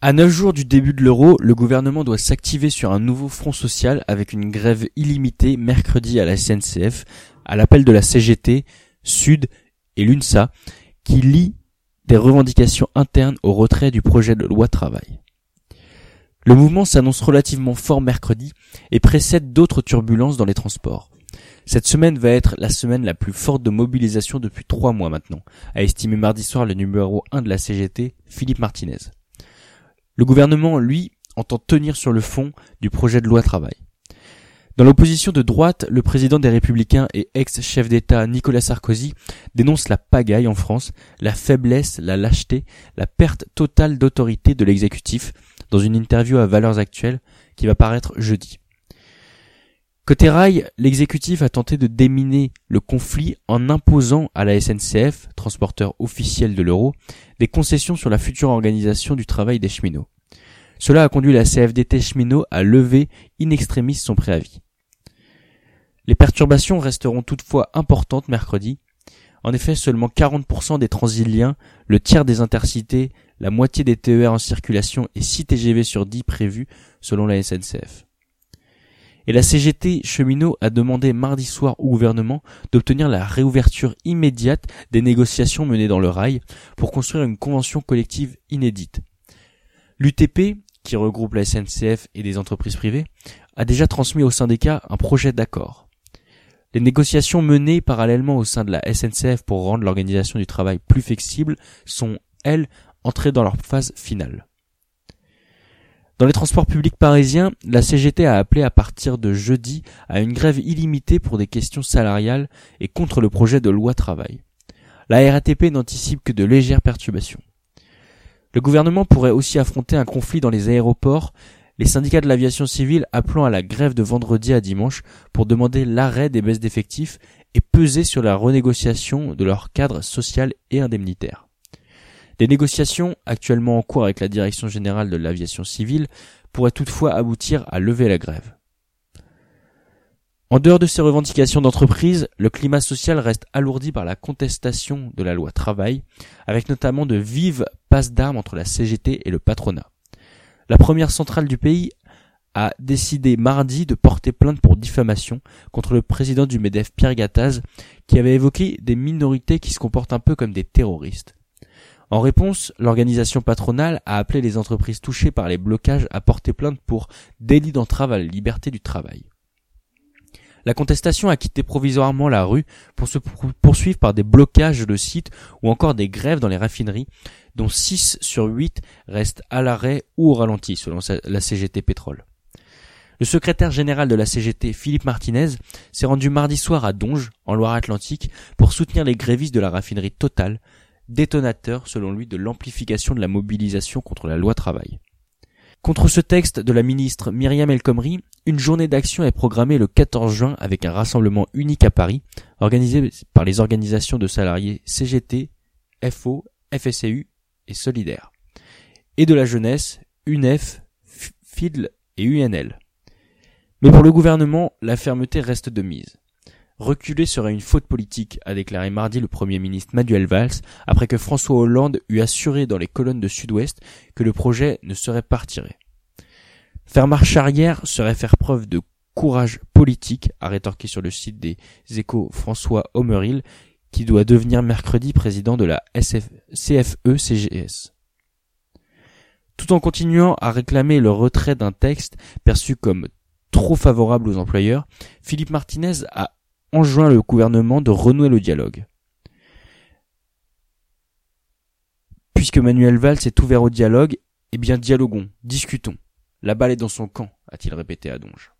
À neuf jours du début de l'euro, le gouvernement doit s'activer sur un nouveau front social avec une grève illimitée mercredi à la SNCF, à l'appel de la CGT, Sud et l'UNSA, qui lie des revendications internes au retrait du projet de loi travail. Le mouvement s'annonce relativement fort mercredi et précède d'autres turbulences dans les transports. Cette semaine va être la semaine la plus forte de mobilisation depuis trois mois maintenant, a estimé mardi soir le numéro 1 de la CGT, Philippe Martinez. Le gouvernement, lui, entend tenir sur le fond du projet de loi travail. Dans l'opposition de droite, le président des Républicains et ex-chef d'État Nicolas Sarkozy dénonce la pagaille en France, la faiblesse, la lâcheté, la perte totale d'autorité de l'exécutif dans une interview à Valeurs Actuelles qui va paraître jeudi. Côté rail, l'exécutif a tenté de déminer le conflit en imposant à la SNCF, transporteur officiel de l'euro, des concessions sur la future organisation du travail des cheminots. Cela a conduit la CFDT cheminot à lever in extremis son préavis. Les perturbations resteront toutefois importantes mercredi. En effet, seulement 40% des transiliens, le tiers des intercités, la moitié des TER en circulation et 6 TGV sur 10 prévus selon la SNCF. Et la CGT cheminot a demandé mardi soir au gouvernement d'obtenir la réouverture immédiate des négociations menées dans le rail pour construire une convention collective inédite. L'UTP, qui regroupe la SNCF et des entreprises privées, a déjà transmis au syndicat un projet d'accord. Les négociations menées parallèlement au sein de la SNCF pour rendre l'organisation du travail plus flexible sont, elles, entrées dans leur phase finale. Dans les transports publics parisiens, la CGT a appelé à partir de jeudi à une grève illimitée pour des questions salariales et contre le projet de loi travail. La RATP n'anticipe que de légères perturbations. Le gouvernement pourrait aussi affronter un conflit dans les aéroports, les syndicats de l'aviation civile appelant à la grève de vendredi à dimanche pour demander l'arrêt des baisses d'effectifs et peser sur la renégociation de leur cadre social et indemnitaire. Des négociations actuellement en cours avec la Direction générale de l'aviation civile pourraient toutefois aboutir à lever la grève. En dehors de ces revendications d'entreprise, le climat social reste alourdi par la contestation de la loi travail, avec notamment de vives passes d'armes entre la CGT et le patronat. La première centrale du pays a décidé mardi de porter plainte pour diffamation contre le président du MEDEF Pierre Gattaz, qui avait évoqué des minorités qui se comportent un peu comme des terroristes. En réponse, l'organisation patronale a appelé les entreprises touchées par les blocages à porter plainte pour délit d'entrave à la liberté du travail. La contestation a quitté provisoirement la rue pour se poursuivre par des blocages de sites ou encore des grèves dans les raffineries, dont 6 sur 8 restent à l'arrêt ou au ralenti selon la CGT Pétrole. Le secrétaire général de la CGT, Philippe Martinez, s'est rendu mardi soir à Donge, en Loire-Atlantique, pour soutenir les grévistes de la raffinerie Total, détonateur selon lui de l'amplification de la mobilisation contre la loi travail. Contre ce texte de la ministre Myriam El Khomri, une journée d'action est programmée le 14 juin avec un rassemblement unique à Paris, organisé par les organisations de salariés CGT, FO, FSCU et Solidaire, et de la jeunesse, UNEF, FIDL et UNL. Mais pour le gouvernement, la fermeté reste de mise. Reculer serait une faute politique, a déclaré mardi le Premier ministre Manuel Valls, après que François Hollande eut assuré dans les colonnes de Sud-Ouest que le projet ne serait pas retiré. Faire marche arrière serait faire preuve de courage politique, a rétorqué sur le site des échos François Homeril, qui doit devenir mercredi président de la CFE-CGS. Tout en continuant à réclamer le retrait d'un texte perçu comme trop favorable aux employeurs, Philippe Martinez a enjoint le gouvernement de renouer le dialogue. Puisque Manuel Valls est ouvert au dialogue, eh bien dialoguons, discutons. La balle est dans son camp, a-t-il répété à Donge.